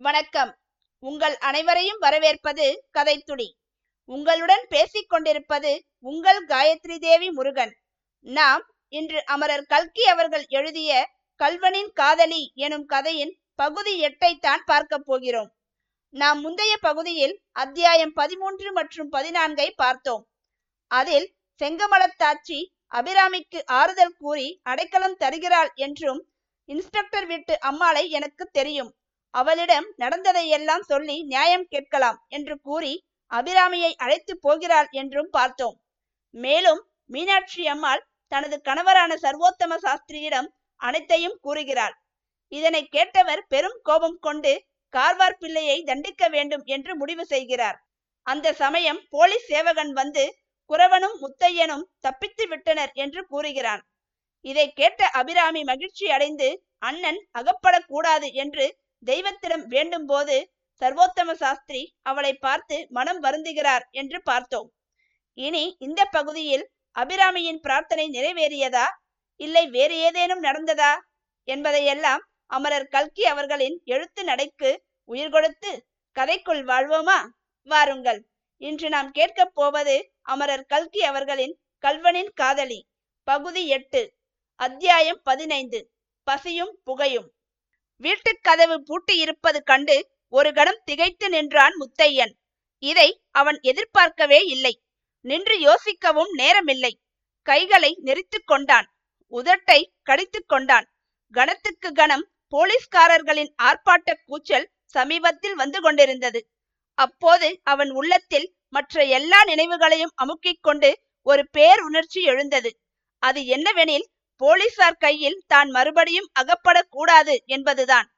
வணக்கம். உங்கள் அனைவரையும் வரவேற்பது கதைத்துடி. உங்களுடன் பேசிக் கொண்டிருப்பது உங்கள் காயத்ரி தேவி முருகன். நாம் இன்று அமரர் கல்கி அவர்கள் எழுதிய கல்வனின் காதலி எனும் கதையின் பகுதி எட்டை தான் பார்க்க போகிறோம். நாம் முந்தைய பகுதியில் அத்தியாயம் பதிமூன்று மற்றும் பதினான்கை பார்த்தோம். அதில் செங்கமலத்தாச்சி அபிராமிக்கு ஆறுதல் கூறி அடைக்கலம் தருகிறாள் என்றும் இன்ஸ்பெக்டர் வீட்டு அம்மாளை எனக்கு தெரியும். அவளிடம் நடந்ததையெல்லாம் சொல்லி நியாயம் கேட்கலாம் என்று கூறி அபிராமியை அழைத்து போகிறாள் என்றும் பார்த்தோம். மேலும் மீனாட்சி அம்மாள் தனது கணவரான சர்வோத்தம சாஸ்திரியிடம் அனைத்தையும் கூறுகிறாள். இதனை கேட்டவர் பெரும் கோபம் கொண்டு கார்வார் பிள்ளையை தண்டிக்க வேண்டும் என்று முடிவு செய்கிறார். அந்த சமயம் போலீஸ் சேவகன் வந்து குறவனும் முத்தையனும் தப்பித்து விட்டனர் என்று கூறுகிறான். இதை கேட்ட அபிராமி மகிழ்ச்சி அடைந்து அண்ணன் அகப்படக்கூடாது என்று தெய்வத்திடம் வேண்டும் போது சர்வோத்தம சாஸ்திரி அவளை பார்த்து மனம் வருந்துகிறார் என்று பார்த்தோம். இனி இந்த பகுதியில் அபிராமியின் பிரார்த்தனை நிறைவேறியதா? இல்லை வேறு ஏதேனும் நடந்ததா? என்பதையெல்லாம் அமரர் கல்கி அவர்களின் எழுத்து நடைக்கு உயிர் கொடுத்து கதைக்குள் வாழ்வோமா? வாருங்கள். இன்று நாம் கேட்கப் போவது அமரர் கல்கி அவர்களின் கல்வனின் காதலி. பகுதி எட்டு. அத்தியாயம் பதினைந்து. பசியும் புகையும். வீட்டுக் கதவு பூட்டி இருப்பது கண்டு ஒரு கணம் திகைத்து நின்றான் முத்தையன். இதை அவன் எதிர்பார்க்கவே இல்லை. நின்று யோசிக்கவும் நேரமில்லை. கைகளை நெரித்து கொண்டான். உதட்டை கடித்து கொண்டான். கணத்துக்கு கணம் போலீஸ்காரர்களின் ஆர்ப்பாட்ட கூச்சல் சமீபத்தில் வந்து கொண்டிருந்தது. அப்போது அவன் உள்ளத்தில் மற்ற எல்லா நினைவுகளையும் அமுக்கிக் கொண்டு ஒரு பேர் உணர்ச்சி எழுந்தது. அது என்னவெனில் போலீசார் கையில் தான் மறுபடியும் அகப்படக்கூடாது என்பதுதான்.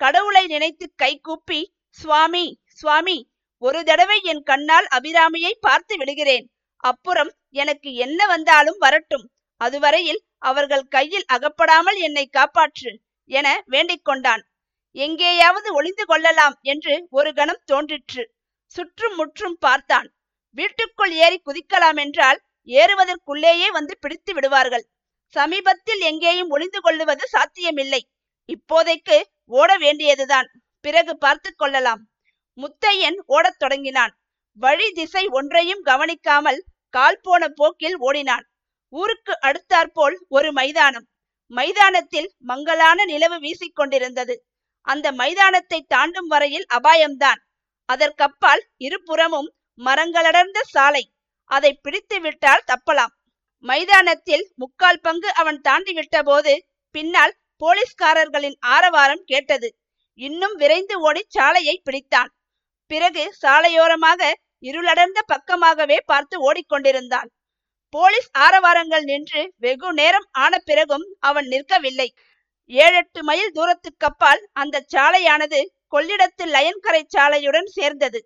கடவுளை நினைத்து கைகூப்பி சுவாமி சுவாமி ஒரு தடவை என் கண்ணால் அபிராமியை பார்த்து விடுகிறேன். அப்புறம் எனக்கு என்ன வந்தாலும் வரட்டும். அதுவரையில் அவர்கள் கையில் அகப்படாமல் என்னை காப்பாற்று என வேண்டிக் கொண்டான். எங்கேயாவது ஒளிந்து கொள்ளலாம் என்று ஒரு கணம் தோன்றிற்று. சுற்றும் முற்றும் பார்த்தான். வீட்டுக்குள் ஏறி குதிக்கலாம் என்றால் ஏறுவதற்குள்ளேயே வந்து பிடித்து விடுவார்கள். சமீபத்தில் எங்கேயும் ஒளிந்து கொள்ளுவது சாத்தியமில்லை. இப்போதைக்கு ஓட வேண்டியதுதான். பிறகு பார்த்து கொள்ளலாம். முத்தையன் ஓடத் தொடங்கினான். வழி திசை ஒன்றையும் கவனிக்காமல் கால் போன போக்கில் ஓடினான். ஊருக்கு அடுத்தாற்போல் ஒரு மைதானம். மைதானத்தில் மங்கலான நிலவு வீசிக்கொண்டிருந்தது அந்த மைதானத்தை தாண்டும் வரையில் அபாயம்தான். அதற்கப்பால் இருபுறமும் மரங்களடர்ந்த சாலை. அதை பிடித்து விட்டால் தப்பலாம். மைதானத்தில் முக்கால் பங்கு அவன் தாண்டி விட்டபோது பின்னால் போலீஸ்காரர்களின் ஆரவாரம் கேட்டது. இன்னும் விரைந்து ஓடி சாலையை பிடித்தான். பிறகு சாலையோரமாக இருளடர்ந்த பக்கமாகவே பார்த்து ஓடிக்கொண்டிருந்தான். போலீஸ் ஆரவாரங்கள் நின்று வெகு நேரம் ஆன பிறகும் அவன் நிற்கவில்லை. ஏழெட்டு மைல் தூரத்துக்கப்பால் அந்த சாலையானது கொள்ளிடத்து லயன்கரை சாலையுடன் சேர்ந்தது.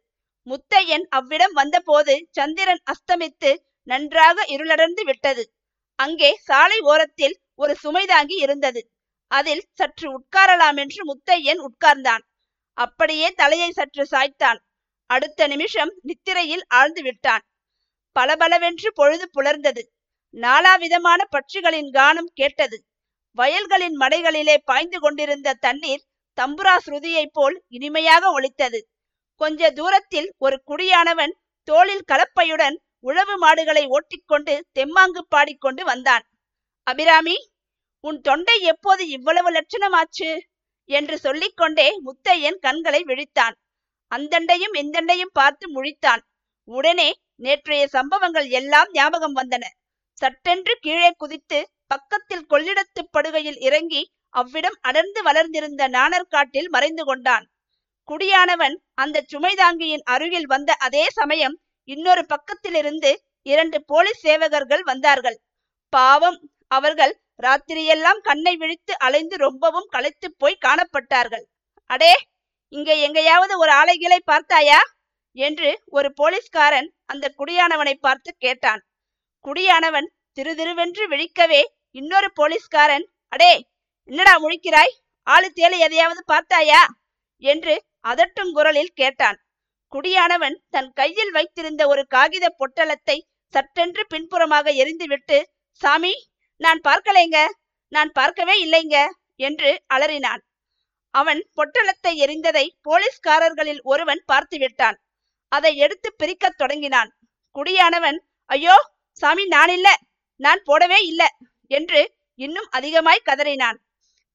முத்தையன் அவ்விடம் வந்தபோது சந்திரன் அஸ்தமித்து நன்றாக இருளடர்ந்து விட்டது. அங்கே சாலை ஓரத்தில் ஒரு சுமைதாங்கி இருந்தது. அதில் சற்று உட்காரலாம் என்று முத்தையன் உட்கார்ந்தான். அப்படியே தலையை சற்று சாய்த்தான். அடுத்த நிமிஷம் நித்திரையில் ஆழ்ந்து விட்டான். பளபளவென்று பொழுது புலர்ந்தது. நாலாவிதமான பட்சிகளின் கானம் கேட்டது. வயல்களின் மடைகளிலே பாய்ந்து கொண்டிருந்த தண்ணீர் தம்புரா ஸ்ருதியைப் போல் இனிமையாக ஒலித்தது. கொஞ்ச தூரத்தில் ஒரு குடியானவன் தோளில் கலப்பையுடன் உழவு மாடுகளை ஓட்டிக்கொண்டு தெம்மாங்கு பாடிக்கொண்டு வந்தான். அபிராமி உன் தொண்டை எப்போது இவ்வளவு லட்சணமாச்சு? என்று சொல்லிக்கொண்டே முத்தையன் கண்களை விழித்தான். அந்தண்டையும் இந்தண்டையும் பார்த்து முழித்தான். உடனே நேற்றைய சம்பவங்கள் எல்லாம் ஞாபகம் வந்தன. சட்டென்று கீழே குதித்து பக்கத்தில் கொள்ளிடத்து படுகையில் இறங்கி அவ்விடம் அடர்ந்து வளர்ந்திருந்த நாணற்காட்டில் மறைந்து கொண்டான். குடியானவன் அந்த சுமைதாங்கியின் அருகில் வந்த அதே சமயம் இன்னொரு பக்கத்திலிருந்து இரண்டு போலீஸ் சேவகர்கள் வந்தார்கள். பாவம் அவர்கள் ராத்திரியெல்லாம் கண்ணை விழித்து அலைந்து ரொம்பவும் களைத்து போய் காணப்பட்டார்கள். அடே இங்கே எங்கேயாவது ஒரு ஆலைகளை பார்த்தாயா? என்று ஒரு போலீஸ்காரன் அந்த குடியானவனை பார்த்து கேட்டான். குடியானவன் திரு திருவென்று விழிக்கவே இன்னொரு போலீஸ்காரன் அடே என்னடா முழிக்கிறாய்? ஆளு தேலை எதையாவது பார்த்தாயா? என்று அதட்டும் குரலில் கேட்டான். குடியானவன் தன் கையில் வைத்திருந்த ஒரு காகித பொட்டலத்தை சட்டென்று பின்புறமாக எரிந்துவிட்டு சாமி நான் பார்க்கலைங்க நான் பார்க்கவே இல்லைங்க என்று அலறினான். அவன் பொட்டலத்தை எரிந்ததை போலீஸ்காரர்களில் ஒருவன் பார்த்துவிட்டான் அதை எடுத்து பிரிக்கத் தொடங்கினான். குடியானவன் ஐயோ சாமி நான் இல்ல நான் போடவே இல்ல என்று இன்னும் அதிகமாய் கதறினான்.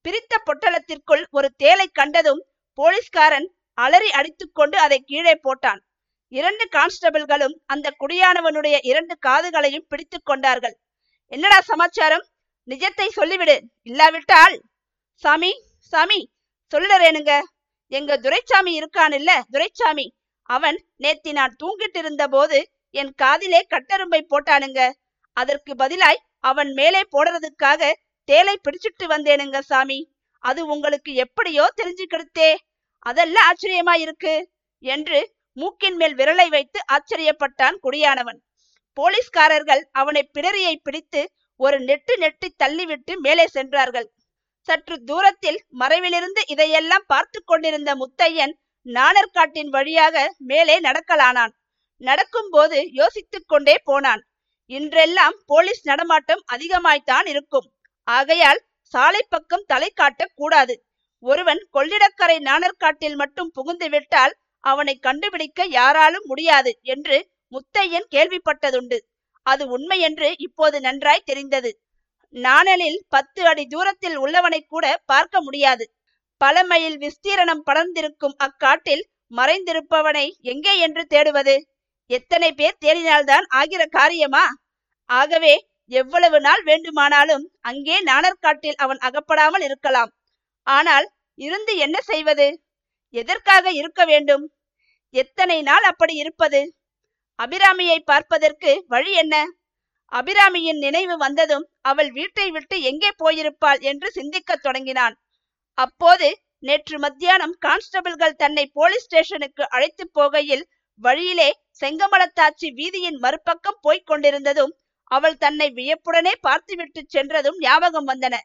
பிரித்த பொட்டலத்திற்குள் ஒரு தேலை கண்டதும் போலீஸ்காரன் அலறி அடித்துக்கொண்டு அதை கீழே போட்டான். இரண்டு கான்ஸ்டபிள்களும் அந்த குடியானவனுடைய இரண்டு காதுகளையும் பிடித்து கொண்டார்கள். என்னடா சமாச்சாரம்? நிஜத்தை சொல்லிவிடு. இல்லாவிட்டால்? சாமி சாமி சொல்லுறேனுங்க எங்க துரைச்சாமி இருக்கான் இல்ல துரைச்சாமி. அவன் நேத்தி நான் தூங்கிட்டு இருந்த போது என் காதிலே கட்டரும்பை போட்டானுங்க. அதற்கு பதிலாய் அவன் மேலே போடுறதுக்காக தேலை பிடிச்சிட்டு வந்தேனுங்க சாமி. அது உங்களுக்கு எப்படியோ தெரிஞ்சுக்கிடுத்தே அதெல்லாம் ஆச்சரியமா இருக்கு? என்று மூக்கின் மேல் விரலை வைத்து ஆச்சரியப்பட்டான் குடியானவன். போலீஸ்காரர்கள் அவனை பிடரியை பிடித்து ஒரு நெட்டு நெட்டி தள்ளிவிட்டு மேலே சென்றார்கள். சற்று தூரத்தில் மறைவிலிருந்து இதையெல்லாம் பார்த்து கொண்டிருந்த முத்தையன் நாணர்காட்டின் வழியாக மேலே நடக்கலானான். நடக்கும்போது யோசித்துக் கொண்டே போனான். இன்றெல்லாம் போலீஸ் நடமாட்டம் அதிகமாய்த்தான் இருக்கும். ஆகையால் சாலை பக்கம் தலை காட்டக் கூடாது. ஒருவன் கொள்ளிடக்கரை நாணர்காட்டில் மட்டும் புகுந்து விட்டால் அவனை கண்டுபிடிக்க யாராலும் முடியாது என்று முத்தையன் கேள்விப்பட்டதுண்டு. அது உண்மையென்று இப்போது நன்றாய் தெரிந்தது. நாணலில் பத்து அடி தூரத்தில் உள்ளவனை கூட பார்க்க முடியாது. பல மைல் விஸ்தீரணம் படர்ந்திருக்கும் அக்காட்டில் மறைந்திருப்பவனை எங்கே என்று தேடுவது? எத்தனை பேர் தேடினால்தான் ஆகிற காரியமா? ஆகவே எவ்வளவு நாள் வேண்டுமானாலும் அங்கே நாணர்காட்டில் அவன் அகப்படாமல் இருக்கலாம். ஆனால் இருந்து என்ன செய்வது? எதற்காக இருக்க வேண்டும்? எத்தனை நாள் அப்படி இருப்பது? அபிராமியை பார்ப்பதற்கு வழி என்ன? அபிராமியின் நினைவு வந்ததும் அவள் வீட்டை விட்டு எங்கே போயிருப்பாள் என்று சிந்திக்கத் தொடங்கினான். அப்போது நேற்று மத்தியானம் கான்ஸ்டபிள்கள் தன்னை போலீஸ் ஸ்டேஷனுக்கு அழைத்து போகையில் வழியிலே செங்கமலத்தாச்சி வீதியின் மறுபக்கம் போய்க் கொண்டிருந்ததும் அவள் தன்னை வியப்புடனே பார்த்துவிட்டு சென்றதும் ஞாபகம் வந்தன.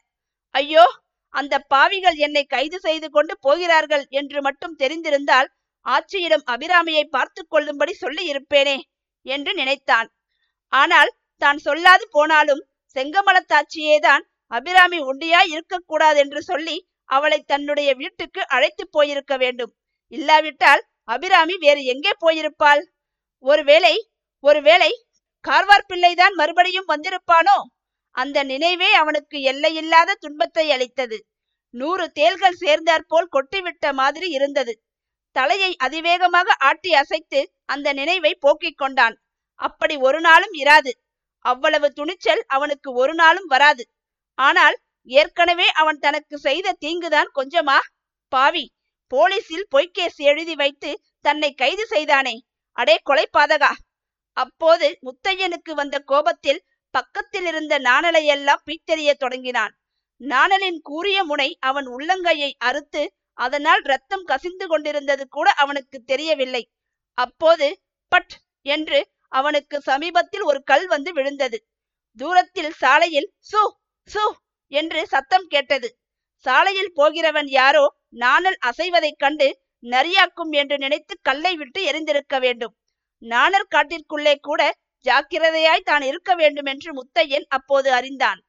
ஐயோ அந்த பாவிகள் என்னை கைது செய்து கொண்டு போகிறார்கள் என்று மட்டும் தெரிந்திருந்தால் ஆட்சியிடம் அபிராமியை பார்த்து கொள்ளும்படி சொல்லி இருப்பேனே என்று நினைத்தான். ஆனால் தான் சொல்லாது போனாலும் செங்கமலத்தாட்சியேதான் அபிராமி உண்டியாய் இருக்கக்கூடாது என்று சொல்லி அவளை தன்னுடைய வீட்டுக்கு அழைத்து போயிருக்க வேண்டும். இல்லாவிட்டால் அபிராமி வேறு எங்கே போயிருப்பாள்? ஒருவேளை ஒருவேளை கார்வார் பிள்ளைதான் மறுபடியும் வந்திருப்பானோ? அந்த நினைவே அவனுக்கு எல்லையில்லாத துன்பத்தை அளித்தது. நூறு தேள்கள் சேர்ந்தாற்போல் கொட்டிவிட்ட மாதிரி இருந்தது. தலையை அதிவேகமாக ஆட்டி அசைத்து அந்த நினைவை போக்கிக் கொண்டான். அப்படி ஒரு நாளும் இராது. அவ்வளவு துணிச்சல் அவனுக்கு ஒரு நாளும் வராது. ஆனால் ஏற்கனவே அவன் தனக்கு செய்த தீங்குதான் கொஞ்சமா? பாவி போலீஸில் பொய்க்கேஸ் எழுதி வைத்து தன்னை கைது செய்தானே. அடே கொலை பாதகா! அப்போது முத்தையனுக்கு வந்த கோபத்தில் பக்கத்தில் இருந்த நாணலையெல்லாம் பீத்தெறிய தொடங்கினான். நாணலின் கூறிய முனை அவன் உள்ளங்கையை அறுத்து அதனால் ரத்தம் கசிந்து கொண்டிருந்தது கூட அவனுக்கு தெரியவில்லை. அப்போது பட் என்று அவனுக்கு சமீபத்தில் ஒரு கல் வந்து விழுந்தது. தூரத்தில் சாலையில் சு சு என்று சத்தம் கேட்டது. சாலையில் போகிறவன் யாரோ நாணல் அசைவதைக் கண்டு நரியாக்கும் என்று நினைத்து கல்லை விட்டு எரிந்திருக்க வேண்டும். நாணர் காட்டிற்குள்ளே கூட ஜாக்கிரதையாய் தான் இருக்க வேண்டும் என்று முத்தையன் அப்போது அறிந்தான்.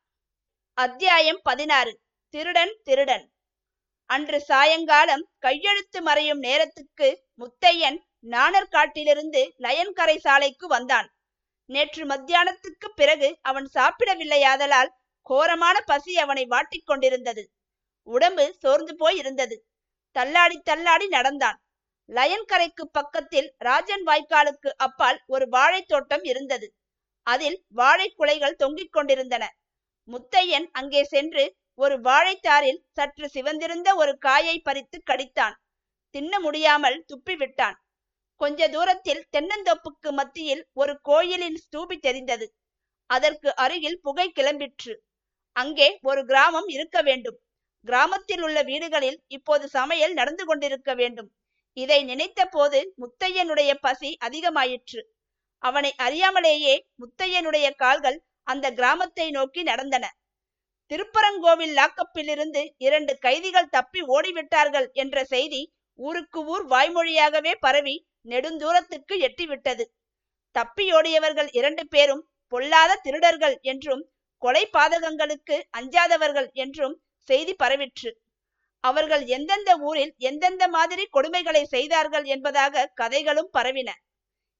அத்தியாயம் பதினாறு. திருடன் திருடன். அன்று சாயங்காலம் கையெழுத்து மறையும் நேரத்துக்கு முத்தையன் நாணர்காட்டிலிருந்து நயன்கரை சாலைக்கு வந்தான். நேற்று மத்தியானத்துக்கு பிறகு அவன் சாப்பிடவில்லையாதலால் கோரமான பசி அவனை வாட்டிக் கொண்டிருந்தது. உடம்பு சோர்ந்து போய் இருந்தது. தள்ளாடி தள்ளாடி நடந்தான். லயன்கரைக்கு பக்கத்தில் ராஜன் வாய்க்காலுக்கு அப்பால் ஒரு வாழைத் தோட்டம் இருந்தது. அதில் வாழை குலைகள் தொங்கிக் கொண்டிருந்தன. முத்தையன் அங்கே சென்று ஒரு வாழைத்தாரில் சற்று சிவந்திருந்த ஒரு காயை பறித்து கடித்தான். தின்ன முடியாமல் துப்பிவிட்டான் கொஞ்ச தூரத்தில் தென்னந்தோப்புக்கு மத்தியில் ஒரு கோயிலின் ஸ்தூபி தெரிந்தது. அதற்கு அருகில் புகை கிளம்பிற்று. அங்கே ஒரு கிராமம் இருக்க வேண்டும். கிராமத்தில் உள்ள வீடுகளில் இப்போது சமையல் நடந்து கொண்டிருக்க வேண்டும். இதை நினைத்த போது முத்தையனுடைய பசி அதிகமாயிற்று. அவனை அறியாமலேயே முத்தையனுடைய கால்கள் அந்த கிராமத்தை நோக்கி நடந்தன. திருப்பரங்கோவில் லாக்கப்பிலிருந்து இரண்டு கைதிகள் தப்பி ஓடிவிட்டார்கள் என்ற செய்தி ஊருக்கு ஊர் வாய்மொழியாகவே பரவி நெடுந்தூரத்துக்கு எட்டிவிட்டது. தப்பியோடியவர்கள் இரண்டு பேரும் பொல்லாத திருடர்கள் என்றும் கொலை பாதகங்களுக்கு அஞ்சாதவர்கள் என்றும் செய்தி பரவிற்று. அவர்கள் எந்தெந்த ஊரில் எந்தெந்த மாதிரி கொடுமைகளை செய்தார்கள் என்பதாக கதைகளும் பரவின.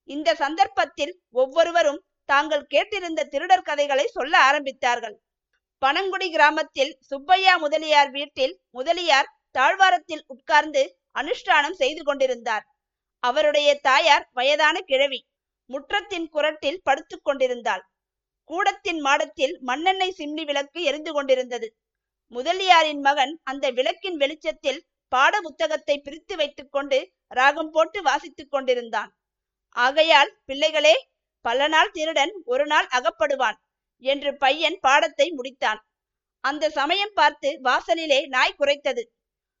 இந்த சந்தர்ப்பத்தில் ஒவ்வொருவரும் தாங்கள் கேட்டிருந்த திருடர் கதைகளை சொல்ல ஆரம்பித்தார்கள். பனங்குடி கிராமத்தில் சுப்பையா முதலியார் வீட்டில் முதலியார் தாழ்வாரத்தில் உட்கார்ந்து அனுஷ்டானம் செய்து கொண்டிருந்தார். அவருடைய தாயார் வயதான கிழவி முற்றத்தின் குரட்டில் படுத்து கொண்டிருந்தாள். கூடத்தின் மாடத்தில் மண்ணெண்ணெய் சிம்னி விளக்கு எரிந்து கொண்டிருந்தது. முதலியாரின் மகன் அந்த விளக்கின் வெளிச்சத்தில் பாட புத்தகத்தை பிரித்து வைத்துக் கொண்டு ராகம் போட்டு வாசித்துக் கொண்டிருந்தான். ஆகையால் பிள்ளைகளே பல நாள் திருடன் ஒரு நாள் அகப்படுவான் என்று பையன் பாடத்தை முடித்தான். அந்த சமயம் பார்த்து வாசலிலே நாய் குறைத்தது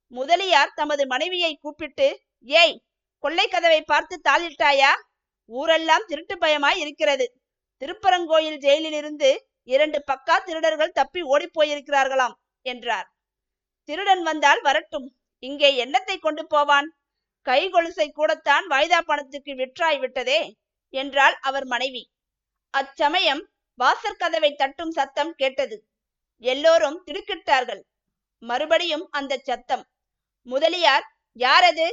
முதலியார் தமது மனைவியை கூப்பிட்டு ஏய் கொள்ளை கதவை பார்த்து தாளிட்டாயா? ஊரெல்லாம் திருட்டு பயமாய் இருக்கிறது. திருப்பரங்கோயில் ஜெயிலிலிருந்து இரண்டு பக்கா திருடர்கள் தப்பி ஓடிப் போயிருக்கிறார்களாம். என்றார். திருடன் வந்தால் வரட்டும். இங்கே என்னத்தை கொண்டு போவான்? கை கொலுசை கூடத்தான் வாய்தா பணத்துக்கு விற்றாய் விட்டதே என்றாள் அவர் மனைவி. அச்சமயம் வாசற் கதவை தட்டும் சத்தம் கேட்டது. எல்லோரும் திடுக்கிட்டார்கள். மறுபடியும் அந்த சத்தம் முதலியார் யாரது?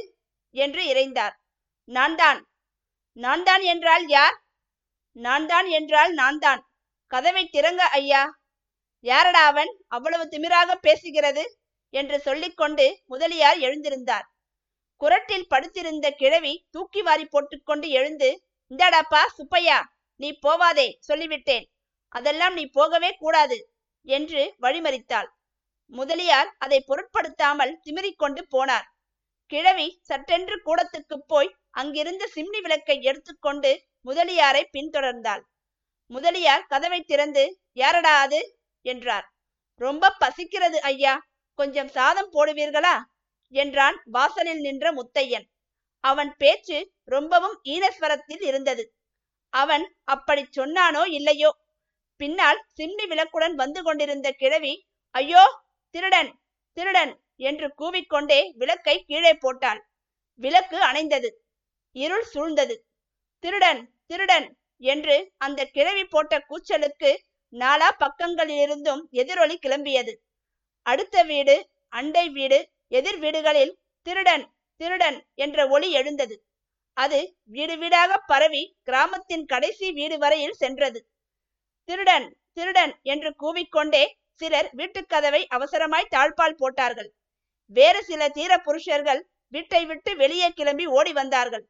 என்று இறைந்தார். நான் தான் நான் தான் என்றால் யார்? நான் தான் என்றால் நான் தான் கதவை திறங்க ஐயா. யாரடா அவன் அவ்வளவு திமிராக பேசுகிறது? என்று சொல்லிக்கொண்டு முதலியார் எழுந்திருந்தார். குரட்டில் படுத்திருந்த கிழவி தூக்கி வாரி போட்டுக்கொண்டு எழுந்து இந்தாடாப்பா சுப்பையா நீ போவாதே சொல்லிவிட்டேன். அதெல்லாம் நீ போகவே கூடாது என்று வழிமறித்தாள். முதலியார் அதை பொருட்படுத்தாமல் திமிரிக்கொண்டு போனார். கிழவி சட்டென்று கூடத்துக்கு போய் அங்கிருந்த சிம்னி விளக்கை எடுத்துக்கொண்டு முதலியாரை பின்தொடர்ந்தாள். முதலியார் கதவை திறந்து யாரடா அது? என்றார். ரொம்ப பசிக்கிறது ஐயா. கொஞ்சம் சாதம் போடுவீர்களா? என்றான் வாசலில் நின்ற முத்தையன். அவன் பேச்சு ரொம்பவும் ஈனஸ்வரத்தில் இருந்தது. அவன் அப்படி சொன்னானோ இல்லையோ? பின்னால் சிம்னி விளக்குடன் வந்து கொண்டிருந்த கிழவி ஐயோ திருடன் திருடன் என்று கூவிக்கொண்டே விளக்கை கீழே போட்டாள். விளக்கு அணைந்தது. இருள் சூழ்ந்தது. திருடன் திருடன் என்று அந்த கிழவி போட்ட கூச்சலுக்கு நாலா பக்கங்களிலிருந்தும் எதிரொலி கிளம்பியது. அடுத்த வீடு அண்டை வீடு எதிர் வீடுகளில் திருடன் திருடன் என்ற ஒளி எழுந்தது. அது வீடு வீடாக பரவி கிராமத்தின் கடைசி வீடு வரையில் சென்றது. திருடன் திருடன் என்று கூவிக்கொண்டே சிலர் வீட்டுக்கதவை அவசரமாய் தாழ்பால் போட்டார்கள். வேறு சில தீர புருஷர்கள் வீட்டை விட்டு வெளியே கிளம்பி ஓடி வந்தார்கள்.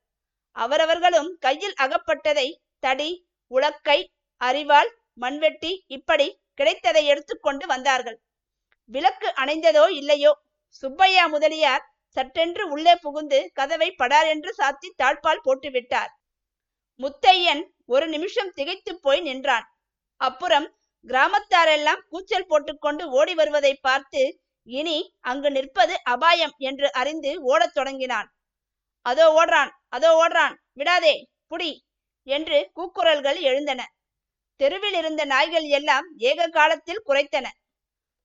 அவரவர்களும் கையில் அகப்பட்டதை தடி உலக்கை அரிவாள் மண்வெட்டி இப்படி கிடைத்ததை எடுத்துக்கொண்டு வந்தார்கள். விளக்கு அணைந்ததோ இல்லையோ? சுப்பையா முதலியார் சட்டென்று உள்ளே புகுந்து கதவை படார் என்று சாத்தி தாழ்பால் போட்டுவிட்டார். முத்தையன் ஒரு நிமிஷம் திகைத்து போய் நின்றான். அப்புறம் கிராமத்தாரெல்லாம் கூச்சல் போட்டுக்கொண்டு ஓடி வருவதை பார்த்து இனி அங்கு நிற்பது அபாயம் என்று அறிந்து ஓடத் தொடங்கினான். அதோ ஓடுறான் அதோ ஓடுறான் விடாதே புடி என்று கூக்குரல்கள் எழுந்தன. தெருவில் இருந்த நாய்கள் எல்லாம் ஏக காலத்தில் குறைத்தன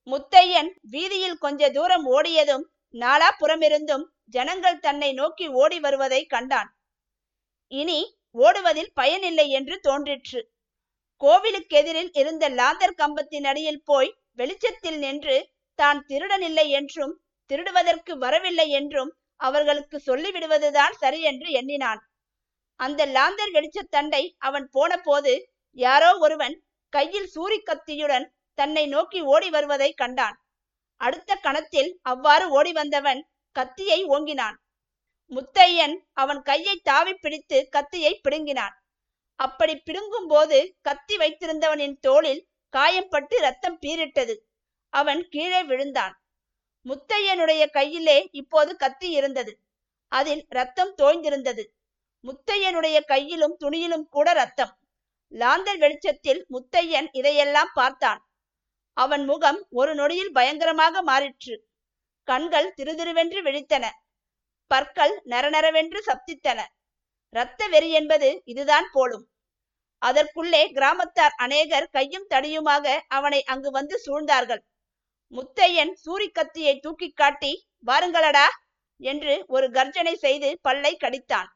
முத்தையன் வீதியில் கொஞ்ச தூரம் ஓடியதும் நாலாபுறமிருந்தும் ஜனங்கள் தன்னை நோக்கி ஓடி வருவதை கண்டான். இனி ஓடுவதில் பயனில்லை என்று தோன்றிற்று. கோவிலுக்கு எதிரில் இருந்த லாந்தர் கம்பத்தின் அடியில் போய் வெளிச்சத்தில் நின்று தான் திருடனில்லை என்றும் திருடுவதற்கு வரவில்லை என்றும் அவர்களுக்கு சொல்லிவிடுவதுதான் சரி என்று எண்ணினான். அந்த லாந்தர் வெளிச்சத்தண்டை அவன் போன போது யாரோ ஒருவன் கையில் சூரிக்கத்தியுடன் தன்னை நோக்கி ஓடி வருவதை கண்டான். அடுத்த கணத்தில் அவ்வாறு ஓடி வந்தவன் கத்தியை ஓங்கினான். முத்தையன் அவன் கையை தாவி பிடித்து கத்தியை பிடுங்கினான். அப்படி பிடுங்கும் போது கத்தி வைத்திருந்தவனின் தோளில் காயம்பட்டு ரத்தம் பீரிட்டது அவன் கீழே விழுந்தான். முத்தையனுடைய கையிலே இப்போது கத்தி இருந்தது. அதில் ரத்தம் தோய்ந்திருந்தது. முத்தையனுடைய கையிலும் துணியிலும் கூட ரத்தம் லாந்தர் வெளிச்சத்தில் முத்தையன் இதையெல்லாம் பார்த்தான். அவன் முகம் ஒரு நொடியில் பயங்கரமாக மாறிற்று. கண்கள் திருதிருவென்று விழித்தன. பற்கள் நரநரவென்று சப்தித்தன. இரத்த வெறி என்பது இதுதான் போலும். அதற்குள்ளே கிராமத்தார் அநேகர் கையும் தடியுமாக அவனை அங்கு வந்து சூழ்ந்தார்கள். முத்தையன் சூரி கத்தியை தூக்கி காட்டி வாருங்களடா என்று ஒரு கர்ஜனை செய்து பல்லை கடித்தான்.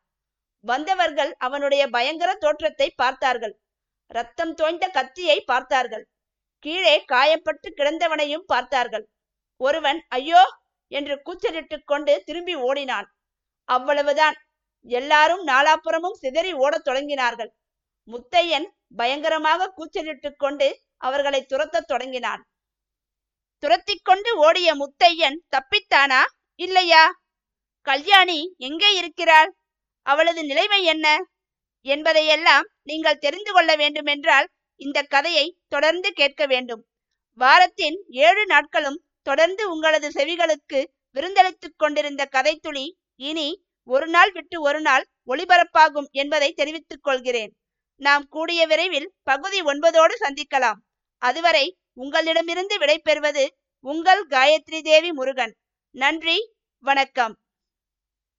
வந்தவர்கள் அவனுடைய பயங்கர தோற்றத்தை பார்த்தார்கள். ரத்தம் தோய்ந்த கத்தியை பார்த்தார்கள். கீழே காயப்பட்டு கிடந்தவனையும் பார்த்தார்கள். ஒருவன் ஐயோ! என்று கூச்சலிட்டு கொண்டு திரும்பி ஓடினான். அவ்வளவுதான். எல்லாரும் நாலாப்புறமும் சிதறி ஓடத் தொடங்கினார்கள். முத்தையன் பயங்கரமாக கூச்சலிட்டு கொண்டு அவர்களை துரத்தத் தொடங்கினான். துரத்தி கொண்டு ஓடிய முத்தையன் தப்பித்தானா? இல்லையா? கல்யாணி எங்கே இருக்கிறாள்? அவளது நிலைமை என்ன? என்பதையெல்லாம் நீங்கள் தெரிந்து கொள்ள வேண்டுமென்றால் இந்த கதையை தொடர்ந்து கேட்க வேண்டும். வாரத்தின் ஏழு நாட்களும் தொடர்ந்து உங்களது செவிகளுக்கு விருந்தளித்துக் கொண்டிருந்த கதைத்துளி இனி ஒரு நாள் விட்டு ஒரு நாள் ஒளிபரப்பாகும் என்பதை தெரிவித்துக் கொள்கிறேன். நாம் கூடிய விரைவில் பகுதி ஒன்பதோடு சந்திக்கலாம். அதுவரை உங்களிடமிருந்து விடைபெறுவது உங்கள் காயத்ரி தேவி முருகன். நன்றி வணக்கம்.